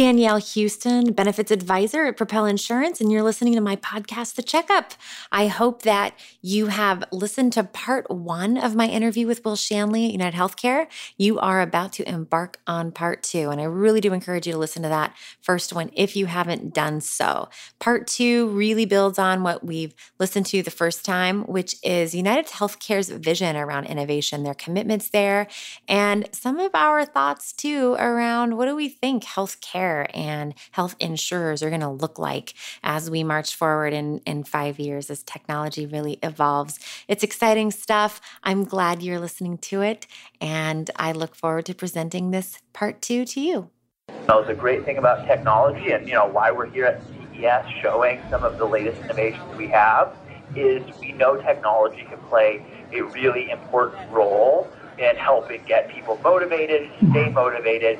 Danielle Houston, benefits advisor at Propel Insurance, and you're listening to my podcast, The Checkup. I hope that you have listened to part one of my interview with Will Shanley at United Healthcare. You are about to embark on part two, and I really do encourage you to listen to that first one if you haven't done so. Part two really builds on what we've listened to the first time, which is United Healthcare's vision around innovation, their commitments there, and some of our thoughts too around what do we think health care and health insurers are going to look like as we march forward in, in five years as technology really evolves. It's exciting stuff. I'm glad you're listening to it, and I look forward to presenting this part two to you. That was a great thing about technology and you know why we're here at CES showing some of the latest innovations we have is we know technology can play a really important role in helping get people motivated, stay motivated,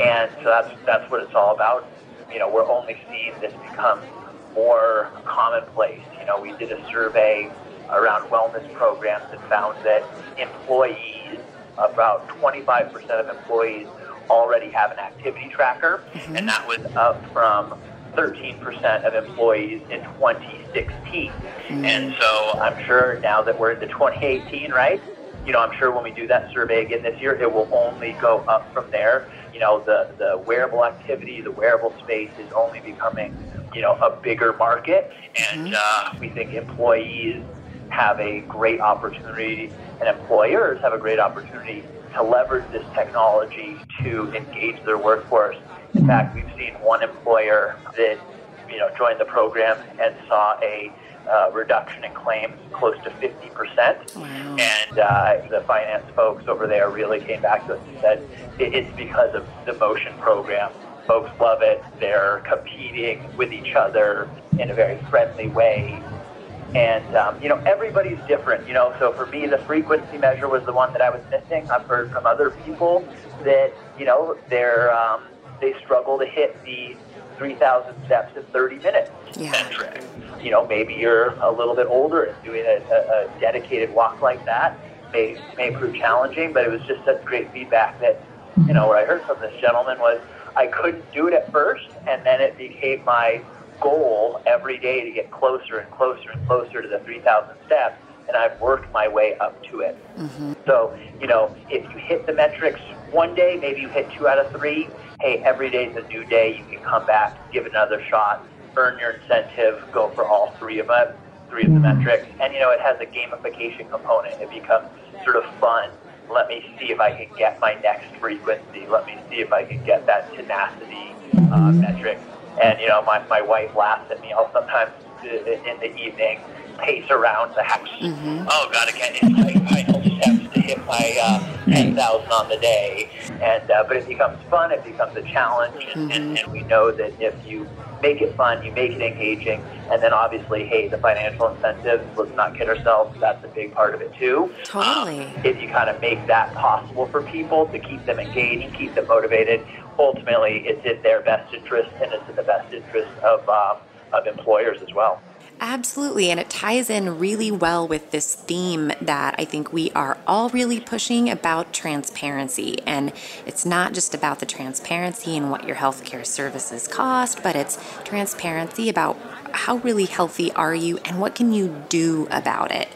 and so that's that's what it's all about. You know, we're only seeing this become more commonplace. You know, we did a survey around wellness programs and found that employees, about 25% of employees, already have an activity tracker, mm-hmm. and that was up from 13% of employees in 2016. Mm-hmm. And so I'm sure now that we're into 2018, right? You know, I'm sure when we do that survey again this year, it will only go up from there you know, the, the wearable activity, the wearable space is only becoming, you know, a bigger market. And mm-hmm. uh, we think employees have a great opportunity and employers have a great opportunity to leverage this technology to engage their workforce. In fact, we've seen one employer that, you know, joined the program and saw a uh, reduction in claims close to 50%. Wow. And uh, the finance folks over there really came back to us and said it's because of the motion program. Folks love it. They're competing with each other in a very friendly way. And, um, you know, everybody's different, you know. So for me, the frequency measure was the one that I was missing. I've heard from other people that, you know, they're, um, they struggle to hit the 3,000 steps in 30 minutes yeah. metric. You know, maybe you're a little bit older and doing a, a, a dedicated walk like that may, may prove challenging, but it was just such great feedback that, you know, what I heard from this gentleman was I couldn't do it at first, and then it became my goal every day to get closer and closer and closer to the 3,000 steps, and I've worked my way up to it. Mm-hmm. So, you know, if you hit the metrics one day, maybe you hit two out of three, hey, every day is a new day. You can come back, give another shot, earn your incentive, go for all three of them, three of the mm-hmm. metrics. And, you know, it has a gamification component. It becomes sort of fun. Let me see if I can get my next frequency. Let me see if I can get that tenacity uh, mm-hmm. metric. And, you know, my, my wife laughs at me. I'll sometimes uh, in the evening pace around the house. Mm-hmm. Oh, God, again, it's my final steps to hit my uh, 10,000 on the day. And uh, But it becomes fun, it becomes a challenge. And, mm-hmm. and, and we know that if you make it fun, you make it engaging, and then obviously, hey, the financial incentives, let's not kid ourselves, that's a big part of it too. Totally. Um, if you kind of make that possible for people to keep them engaged, keep them motivated, ultimately it's in their best interest and it's in the best interest of, um, of employers as well. Absolutely. And it ties in really well with this theme that I think we are all really pushing about transparency. And it's not just about the transparency and what your healthcare services cost, but it's transparency about how really healthy are you and what can you do about it?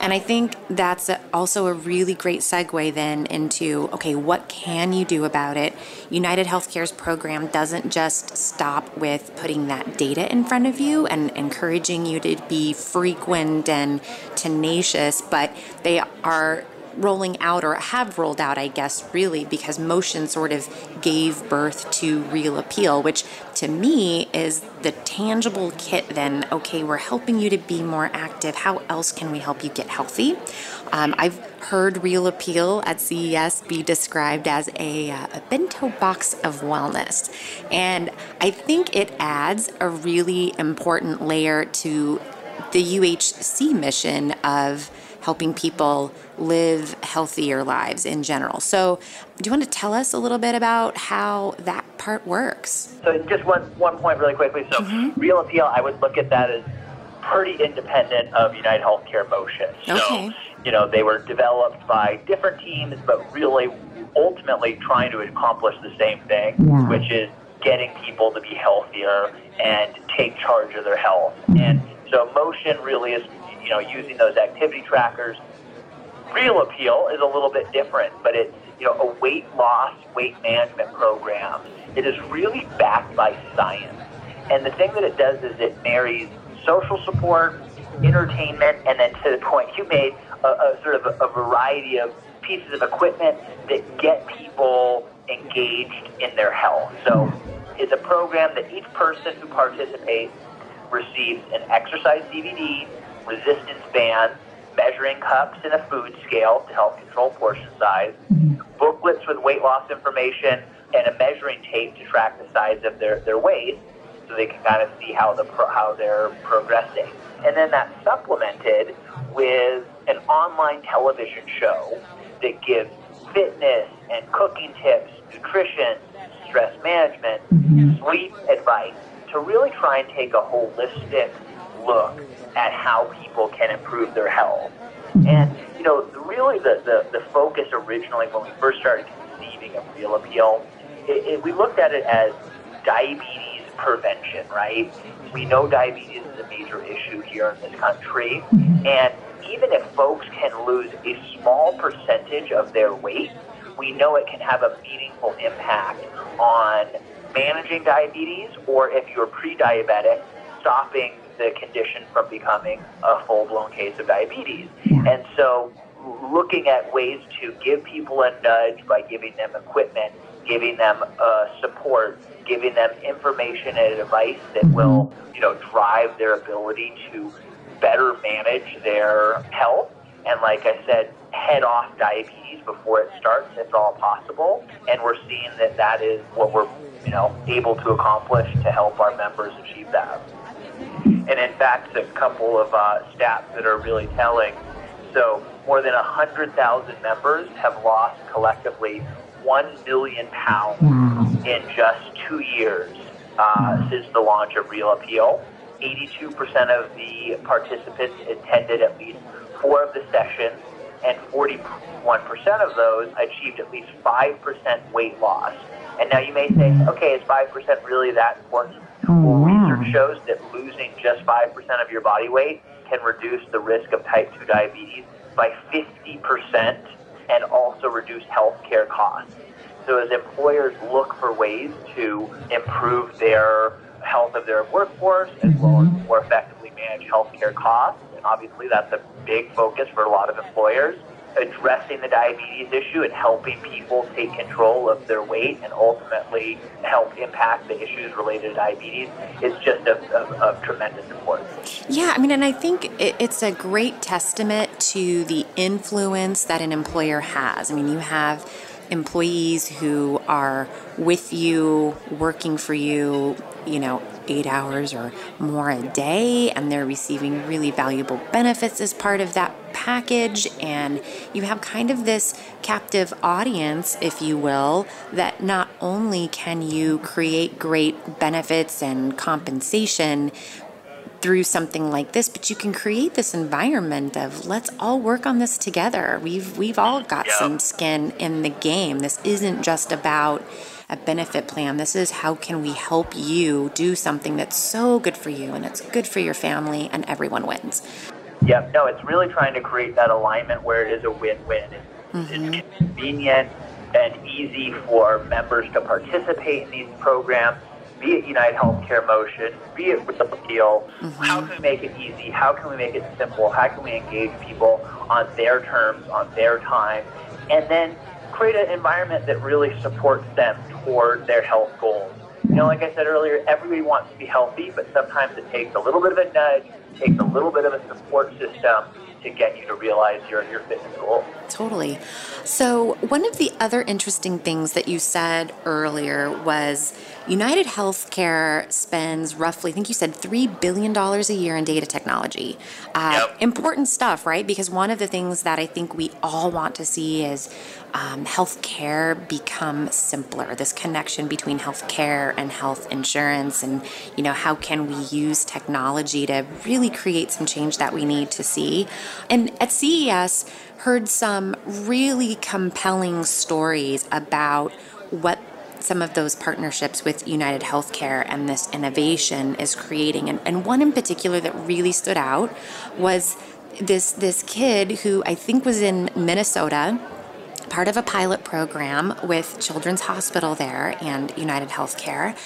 And I think that's also a really great segue then into okay, what can you do about it? United Healthcare's program doesn't just stop with putting that data in front of you and encouraging you to be frequent and tenacious, but they are rolling out or have rolled out, I guess, really, because motion sort of gave birth to Real Appeal, which to me is the tangible kit then. Okay, we're helping you to be more active. How else can we help you get healthy? Um, I've heard Real Appeal at CES be described as a, uh, a bento box of wellness. And I think it adds a really important layer to the UHC mission of helping people live healthier lives in general. So, do you want to tell us a little bit about how that part works? So, just one, one point really quickly. So, mm-hmm. Real Appeal, I would look at that as pretty independent of United Healthcare Motion. So, okay. you know, they were developed by different teams, but really ultimately trying to accomplish the same thing, yeah. which is getting people to be healthier and take charge of their health. And so motion really is, you know, using those activity trackers. Real appeal is a little bit different, but it's, you know, a weight loss, weight management program. It is really backed by science. And the thing that it does is it marries social support, entertainment, and then to the point you made, a, a sort of a, a variety of pieces of equipment that get people engaged in their health. So it's a program that each person who participates receives an exercise DVD, resistance bands, measuring cups, and a food scale to help control portion size, mm-hmm. booklets with weight loss information, and a measuring tape to track the size of their, their weight so they can kind of see how the pro, how they're progressing. And then that's supplemented with an online television show that gives fitness and cooking tips, nutrition, stress management, mm-hmm. sleep advice to really try and take a holistic look at how people can improve their health. And, you know, really the, the, the focus originally when we first started conceiving of Real Appeal, it, it, we looked at it as diabetes prevention, right? We know diabetes is a major issue here in this country. Mm-hmm. And even if folks can lose a small percentage of their weight, we know it can have a meaningful impact on managing diabetes or if you're pre-diabetic, stopping the condition from becoming a full-blown case of diabetes. And so looking at ways to give people a nudge by giving them equipment, giving them uh, support, giving them information and advice that will, you know, drive their ability to better manage their health. And like I said, head off diabetes before it starts if at all possible. And we're seeing that that is what we're, you know, able to accomplish to help our members achieve that. And in fact, a couple of uh, stats that are really telling. So more than 100,000 members have lost collectively 1 million pounds in just two years uh, since the launch of Real Appeal. 82% of the participants attended at least four of the sessions, and 41% of those achieved at least 5% weight loss. And now you may say, okay, is 5% really that important? Well, research mm-hmm. shows that losing just 5% of your body weight can reduce the risk of type 2 diabetes by 50% and also reduce health care costs. So as employers look for ways to improve their health of their workforce as well as mm-hmm. more effectively manage healthcare costs, and obviously that's a big focus for a lot of employers, addressing the diabetes issue and helping people take control of their weight and ultimately help impact the issues related to diabetes is just of, of, of tremendous importance. Yeah, I mean, and I think it's a great testament to the influence that an employer has. I mean, you have employees who are with you, working for you, you know, eight hours or more a day, and they're receiving really valuable benefits as part of that package. And you have kind of this captive audience, if you will, that not only can you create great benefits and compensation through something like this, but you can create this environment of let's all work on this together. We've we've all got yeah. some skin in the game. This isn't just about a benefit plan. This is how can we help you do something that's so good for you and it's good for your family and everyone wins. Yep, no, it's really trying to create that alignment where it is a win-win. Mm-hmm. It's convenient and easy for members to participate in these programs be it United Healthcare Motion, be it Real Appeal. Mm-hmm. How can we make it easy? How can we make it simple? How can we engage people on their terms, on their time, and then create an environment that really supports them toward their health goals? You know, like I said earlier, everybody wants to be healthy, but sometimes it takes a little bit of a nudge, takes a little bit of a support system to get you to realize your, your fitness goal. Totally. So, one of the other interesting things that you said earlier was United Healthcare spends roughly, I think you said $3 billion a year in data technology. Uh, yep. Important stuff, right? Because one of the things that I think we all want to see is um, healthcare become simpler. This connection between healthcare and health insurance, and you know how can we use technology to really create some change that we need to see. And at CES, heard some really compelling stories about what some of those partnerships with United Healthcare and this innovation is creating. And, and one in particular that really stood out was this this kid who I think was in Minnesota part of a pilot program with Children's Hospital there and United Healthcare,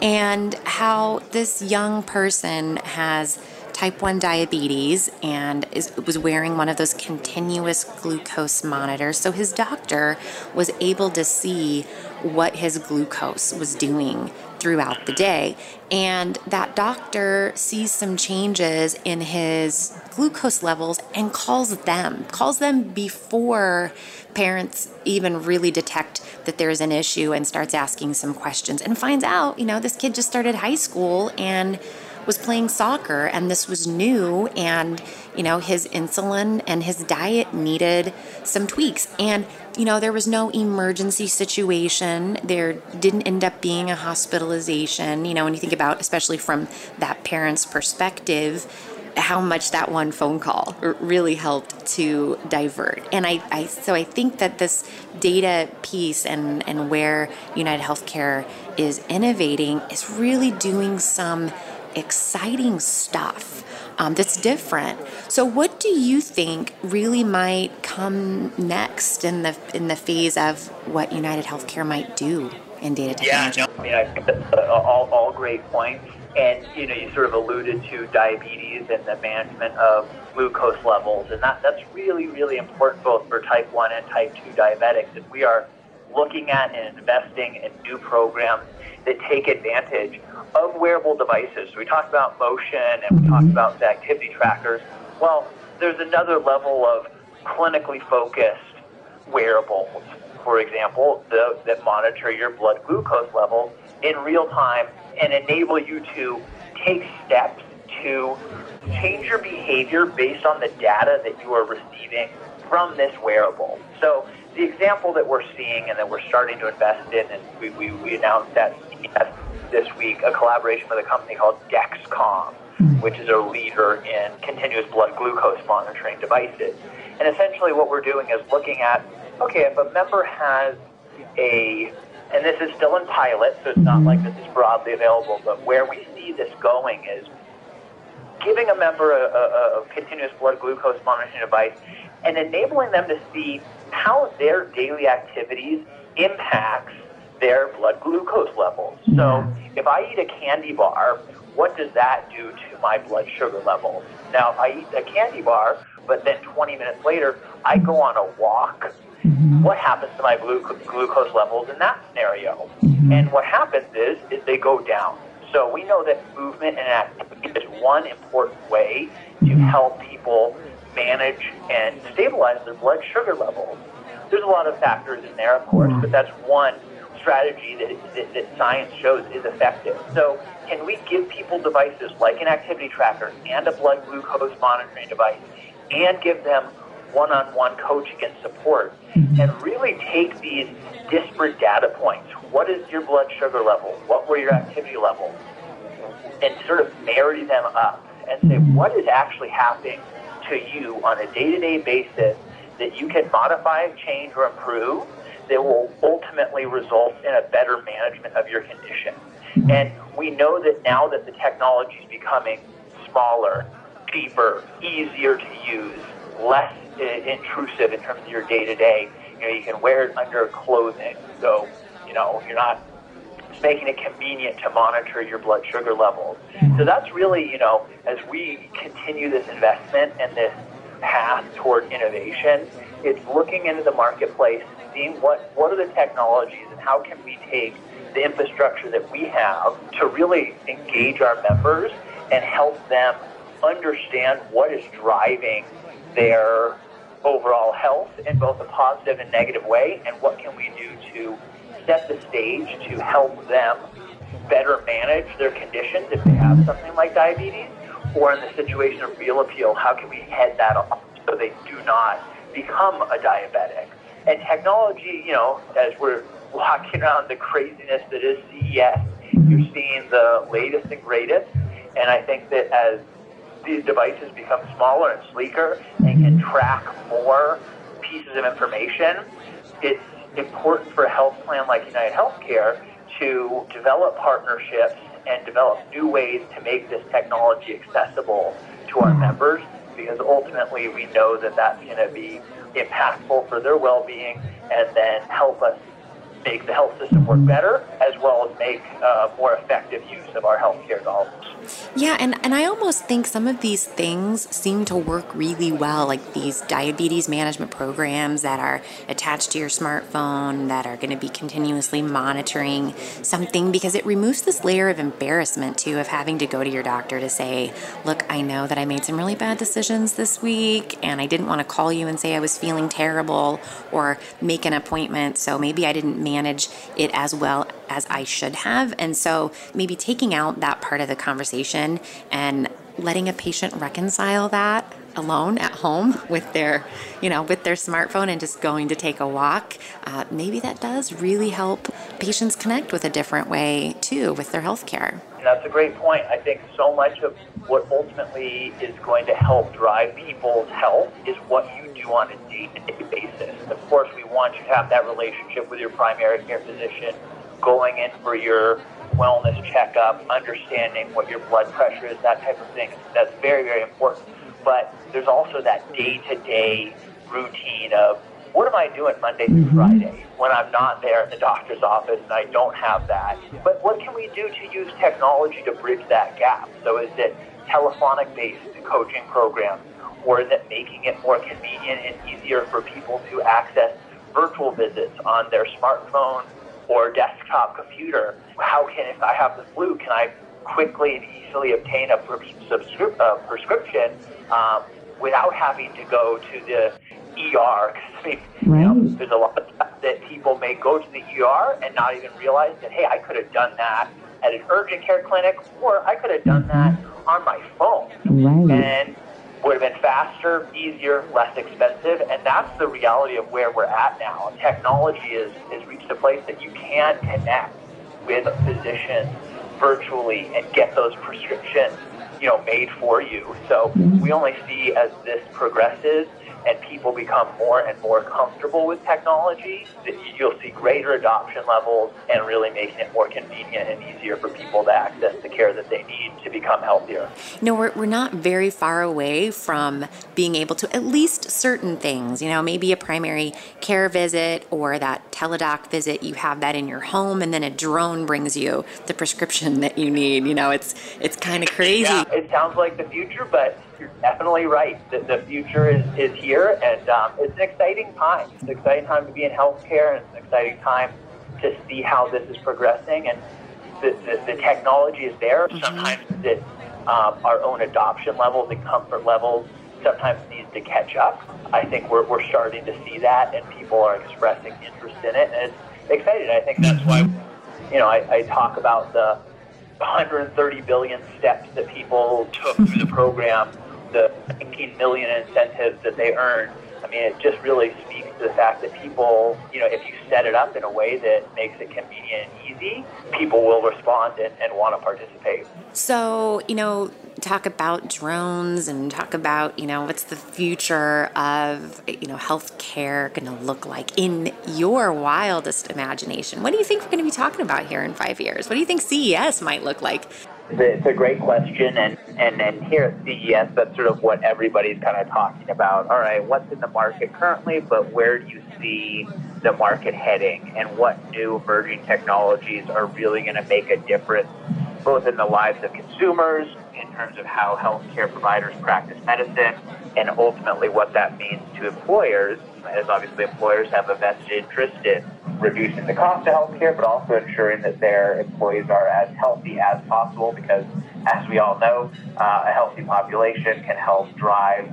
and how this young person has type 1 diabetes and is, was wearing one of those continuous glucose monitors. So his doctor was able to see what his glucose was doing throughout the day. And that doctor sees some changes in his glucose levels and calls them, calls them before parents even really detect that there's an issue and starts asking some questions and finds out, you know, this kid just started high school and was playing soccer and this was new and you know his insulin and his diet needed some tweaks. And you know there was no emergency situation. There didn't end up being a hospitalization. You know when you think about especially from that parent's perspective how much that one phone call really helped to divert. And I, I, so I think that this data piece and, and where United Healthcare is innovating is really doing some exciting stuff um, that's different. So, what do you think really might come next in the in the phase of what United Healthcare might do in data technology? Yeah, no, I mean, I think that's uh, all, all great points. And you know, you sort of alluded to diabetes and the management of glucose levels, and that that's really really important both for type one and type two diabetics. And we are looking at and investing in new programs that take advantage of wearable devices. So we talked about motion and we talked mm-hmm. about the activity trackers. Well, there's another level of clinically focused wearables, for example, the, that monitor your blood glucose levels in real time and enable you to take steps to change your behavior based on the data that you are receiving from this wearable. So the example that we're seeing and that we're starting to invest in, and we, we, we announced that this week a collaboration with a company called Dexcom, hmm. which is a leader in continuous blood glucose monitoring devices. And essentially, what we're doing is looking at okay, if a member has a and this is still in pilot, so it's not hmm. like this is broadly available, but where we see this going is giving a member a, a, a continuous blood glucose monitoring device and enabling them to see how their daily activities impacts their blood glucose levels. So if I eat a candy bar, what does that do to my blood sugar levels? Now, if I eat a candy bar, but then 20 minutes later, I go on a walk, mm-hmm. what happens to my glu- glucose levels in that scenario? Mm-hmm. And what happens is, is they go down. So we know that movement and activity is one important way to mm-hmm. help people manage and stabilize their blood sugar levels. There's a lot of factors in there, of course, but that's one strategy that, that, that science shows is effective. So, can we give people devices like an activity tracker and a blood glucose monitoring device and give them one on one coaching and support mm-hmm. and really take these disparate data points? What is your blood sugar level? What were your activity levels? And sort of marry them up and say, mm-hmm. what is actually happening to you on a day to day basis that you can modify, change, or improve? That will ultimately result in a better management of your condition. And we know that now that the technology is becoming smaller, cheaper, easier to use, less intrusive in terms of your day to day. You know, you can wear it under clothing, so you know you're not making it convenient to monitor your blood sugar levels. So that's really, you know, as we continue this investment and this path toward innovation, it's looking into the marketplace what, what are the technologies and how can we take the infrastructure that we have to really engage our members and help them understand what is driving their overall health in both a positive and negative way and what can we do to set the stage to help them better manage their conditions if they have something like diabetes or in the situation of real appeal how can we head that off so they do not become a diabetic and technology, you know, as we're walking around the craziness that is CES, you're seeing the latest and greatest. And I think that as these devices become smaller and sleeker and can track more pieces of information, it's important for a health plan like United Healthcare to develop partnerships and develop new ways to make this technology accessible to our mm-hmm. members because ultimately we know that that's going to be impactful for their well-being and then help us make the health system work better as well as make uh, more effective use of our healthcare dollars. Yeah, and, and I almost think some of these things seem to work really well, like these diabetes management programs that are attached to your smartphone that are going to be continuously monitoring something because it removes this layer of embarrassment too of having to go to your doctor to say, Look, I know that I made some really bad decisions this week and I didn't want to call you and say I was feeling terrible or make an appointment, so maybe I didn't manage it as well as I should have. And so maybe taking out that part of the conversation and letting a patient reconcile that alone at home with their you know with their smartphone and just going to take a walk uh, maybe that does really help patients connect with a different way too with their health care that's a great point i think so much of what ultimately is going to help drive people's health is what you do on a day-to-day basis of course we want you to have that relationship with your primary care physician going in for your wellness checkup, understanding what your blood pressure is, that type of thing. That's very, very important. But there's also that day to day routine of what am I doing Monday through mm-hmm. Friday when I'm not there at the doctor's office and I don't have that? But what can we do to use technology to bridge that gap? So is it telephonic based coaching programs or is it making it more convenient and easier for people to access virtual visits on their smartphone or desktop computer. How can, if I have the flu, can I quickly and easily obtain a uh, prescription um, without having to go to the ER? I mean, right. you know, there's a lot of that people may go to the ER and not even realize that, hey, I could have done that at an urgent care clinic, or I could have done that on my phone. Right. And would have been faster, easier, less expensive, and that's the reality of where we're at now. Technology is has reached a place that you can connect with a physician virtually and get those prescriptions, you know, made for you. So mm-hmm. we only see as this progresses and people become more and more comfortable with technology, that you'll see greater adoption levels and really making it more convenient and easier for people to access the care that they need to become healthier. You know, we're, we're not very far away from being able to at least certain things, you know, maybe a primary care visit or that teledoc visit, you have that in your home and then a drone brings you the prescription that you need. You know, it's it's kind of crazy. Yeah, it sounds like the future, but you're definitely right. The, the future is, is here, and um, it's an exciting time. It's an exciting time to be in healthcare, and it's an exciting time to see how this is progressing. And the, the, the technology is there. Mm-hmm. Sometimes it, um, our own adoption levels and comfort levels sometimes needs to catch up. I think we're, we're starting to see that, and people are expressing interest in it, and it's exciting. I think that's why, you know, I, I talk about the 130 billion steps that people took through the program the 19 million incentives that they earned. I mean, it just really speaks to the fact that people, you know, if you set it up in a way that makes it convenient and easy, people will respond and, and want to participate. So, you know, talk about drones and talk about, you know, what's the future of, you know, healthcare going to look like in your wildest imagination? What do you think we're going to be talking about here in five years? What do you think CES might look like? It's a great question, and, and, and here at CES, that's sort of what everybody's kind of talking about. All right, what's in the market currently, but where do you see the market heading, and what new emerging technologies are really going to make a difference, both in the lives of consumers, in terms of how healthcare providers practice medicine, and ultimately what that means to employers, as obviously employers have a vested interest in reducing the cost of healthcare, but also ensuring that their employees are as healthy as possible because, as we all know, uh, a healthy population can help drive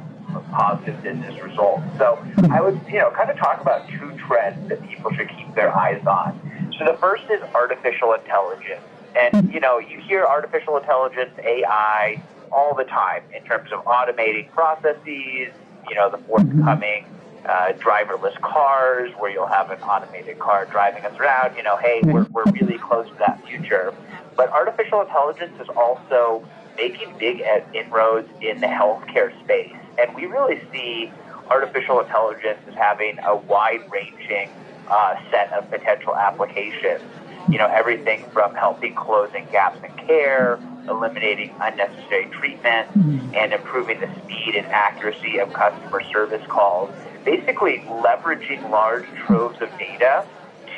positive business results. So I would, you know, kind of talk about two trends that people should keep their eyes on. So the first is artificial intelligence. And, you know, you hear artificial intelligence, AI, all the time in terms of automating processes, you know, the forthcoming uh, driverless cars where you'll have an automated car driving us around. You know, hey, we're, we're really close to that future. But artificial intelligence is also making big inroads in the healthcare space. And we really see artificial intelligence as having a wide ranging uh, set of potential applications. You know, everything from helping closing gaps in care, eliminating unnecessary treatment, mm-hmm. and improving the speed and accuracy of customer service calls. Basically, leveraging large troves of data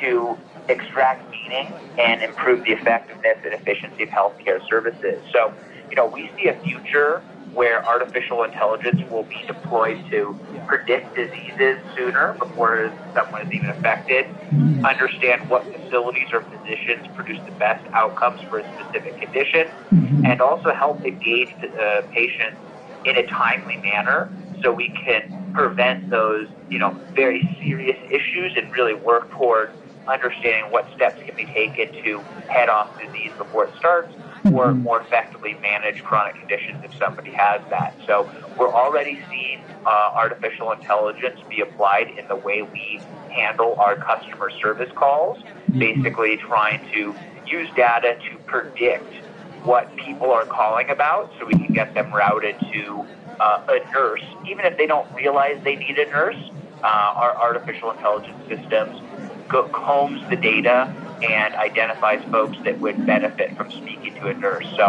to extract meaning and improve the effectiveness and efficiency of healthcare services. So, you know, we see a future where artificial intelligence will be deployed to predict diseases sooner before someone is even affected, understand what facilities or physicians produce the best outcomes for a specific condition, and also help engage the uh, patient in a timely manner so we can prevent those, you know, very serious issues and really work toward understanding what steps can be taken to head off disease before it starts or more effectively manage chronic conditions if somebody has that. So we're already seeing uh, artificial intelligence be applied in the way we handle our customer service calls, basically trying to use data to predict what people are calling about so we can get them routed to uh, a nurse, even if they don't realize they need a nurse. Uh, our artificial intelligence systems go, combs the data and identifies folks that would benefit from speaking to a nurse. So,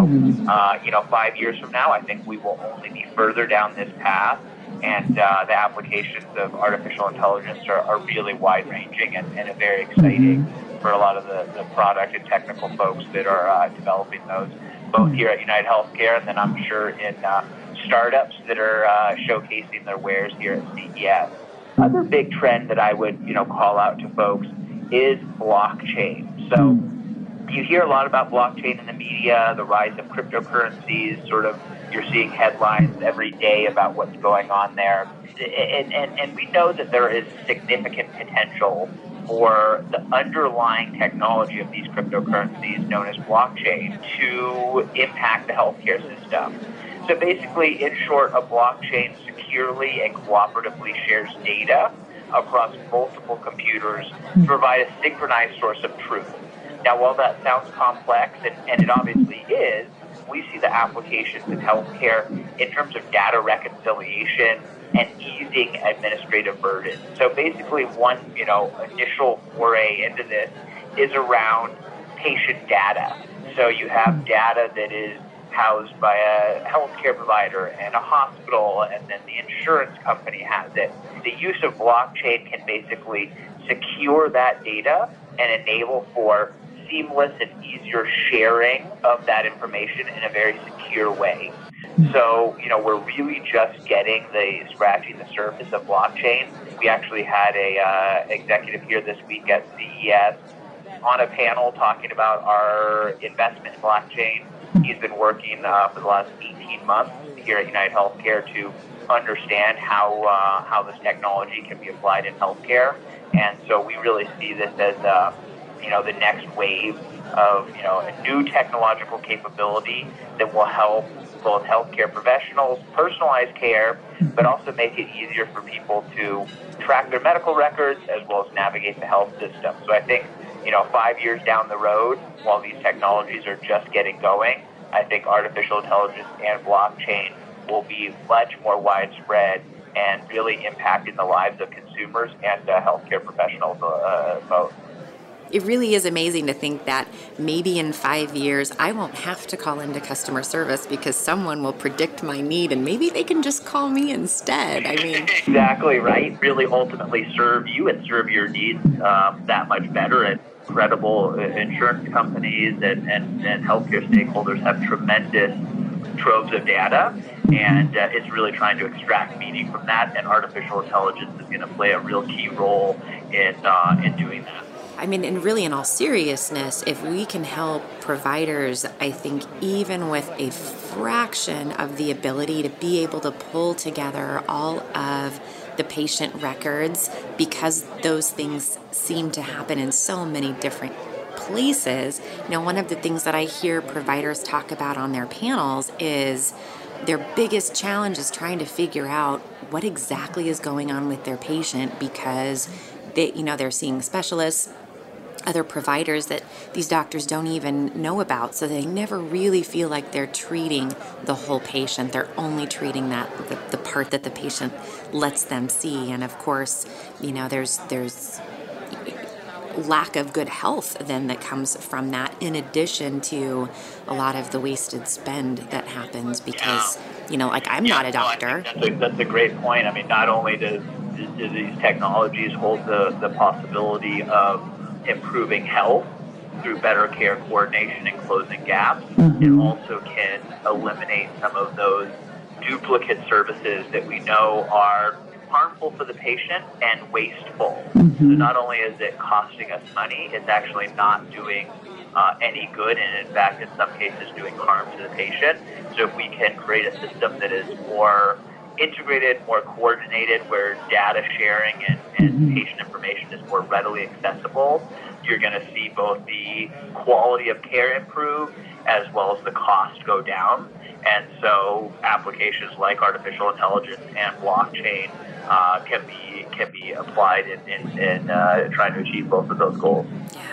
uh, you know, five years from now, I think we will only be further down this path, and uh, the applications of artificial intelligence are, are really wide ranging and, and very exciting for a lot of the, the product and technical folks that are uh, developing those, both here at United Healthcare and then I'm sure in uh, startups that are uh, showcasing their wares here at CES. Other big trend that I would, you know, call out to folks is blockchain. So hmm. you hear a lot about blockchain in the media, the rise of cryptocurrencies, sort of you're seeing headlines every day about what's going on there. And, and, and we know that there is significant potential for the underlying technology of these cryptocurrencies known as blockchain to impact the healthcare system. So basically, in short, a blockchain securely and cooperatively shares data across multiple computers hmm. to provide a synchronized source of truth. Now, while that sounds complex, and, and it obviously is, we see the applications in healthcare in terms of data reconciliation and easing administrative burden. So basically, one you know initial foray into this is around patient data. So you have data that is housed by a healthcare provider and a hospital, and then the insurance company has it. The use of blockchain can basically secure that data and enable for seamless and easier sharing of that information in a very secure way. So, you know, we're really just getting the scratching the surface of blockchain. We actually had a uh, executive here this week at CES on a panel talking about our investment in blockchain He's been working uh, for the last 18 months here at United Healthcare to understand how uh, how this technology can be applied in healthcare, and so we really see this as uh, you know the next wave of you know a new technological capability that will help both healthcare professionals personalize care, but also make it easier for people to track their medical records as well as navigate the health system. So I think you know, five years down the road, while these technologies are just getting going, I think artificial intelligence and blockchain will be much more widespread and really impacting the lives of consumers and uh, healthcare professionals uh, both. It really is amazing to think that maybe in five years I won't have to call into customer service because someone will predict my need and maybe they can just call me instead. I mean, exactly right. Really ultimately serve you and serve your needs um, that much better. And credible insurance companies and, and, and healthcare stakeholders have tremendous troves of data, and uh, it's really trying to extract meaning from that. And artificial intelligence is going to play a real key role in uh, in doing that. I mean, and really, in all seriousness, if we can help providers, I think even with a fraction of the ability to be able to pull together all of the patient records because those things seem to happen in so many different places. You know, one of the things that I hear providers talk about on their panels is their biggest challenge is trying to figure out what exactly is going on with their patient because they, you know, they're seeing specialists other providers that these doctors don't even know about. So they never really feel like they're treating the whole patient. They're only treating that the, the part that the patient lets them see. And of course you know there's there's lack of good health then that comes from that in addition to a lot of the wasted spend that happens because yeah. you know like i'm yeah, not a doctor. no, that's, a, that's a great point. I mean not only does do these technologies hold the, the possibility of improving health through better care coordination and closing gaps. Mm-hmm. It also can eliminate some of those duplicate services that we know are harmful for the patient and wasteful. Mm-hmm. So not only is it costing us money, it's actually not doing uh, any good, and in fact, in some cases, doing harm to the patient. So if we can create a system that is more integrated, more coordinated, where data sharing and, and mm-hmm. patient information is more readily accessible, you're going to see both the quality of care improve as well as the cost go down. And so applications like artificial intelligence and blockchain uh, can be can be applied in, in, in uh, trying to achieve both of those goals. Yeah.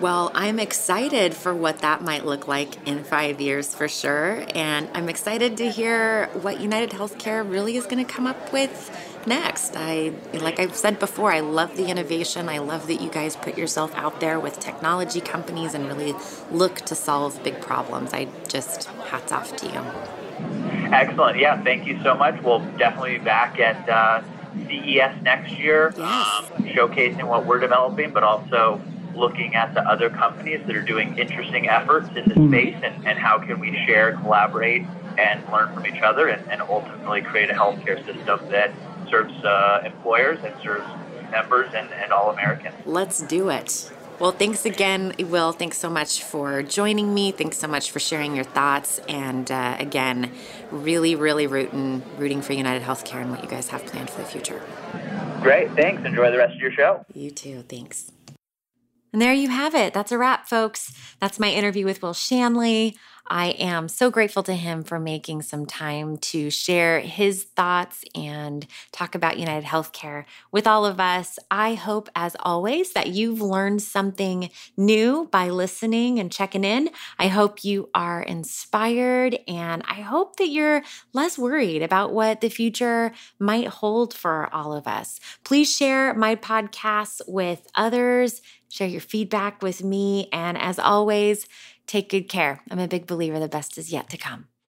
Well, I'm excited for what that might look like in five years for sure. And I'm excited to hear what United Healthcare really is going to come up with next. I, like I've said before, I love the innovation. I love that you guys put yourself out there with technology companies and really look to solve big problems. I just, hats off to you. Excellent. Yeah, thank you so much. We'll definitely be back at uh, CES next year, yes. um, showcasing what we're developing, but also looking at the other companies that are doing interesting efforts in the mm-hmm. space and, and how can we share, collaborate, and learn from each other and, and ultimately create a healthcare system that serves uh, employers and serves members and, and all Americans. Let's do it. Well, thanks again, Will. Thanks so much for joining me. Thanks so much for sharing your thoughts. And uh, again, really, really rooting, rooting for United Healthcare and what you guys have planned for the future. Great. Thanks. Enjoy the rest of your show. You too. Thanks. And there you have it. That's a wrap, folks. That's my interview with Will Shanley. I am so grateful to him for making some time to share his thoughts and talk about United Healthcare with all of us. I hope, as always, that you've learned something new by listening and checking in. I hope you are inspired and I hope that you're less worried about what the future might hold for all of us. Please share my podcasts with others, share your feedback with me, and as always, Take good care. I'm a big believer the best is yet to come.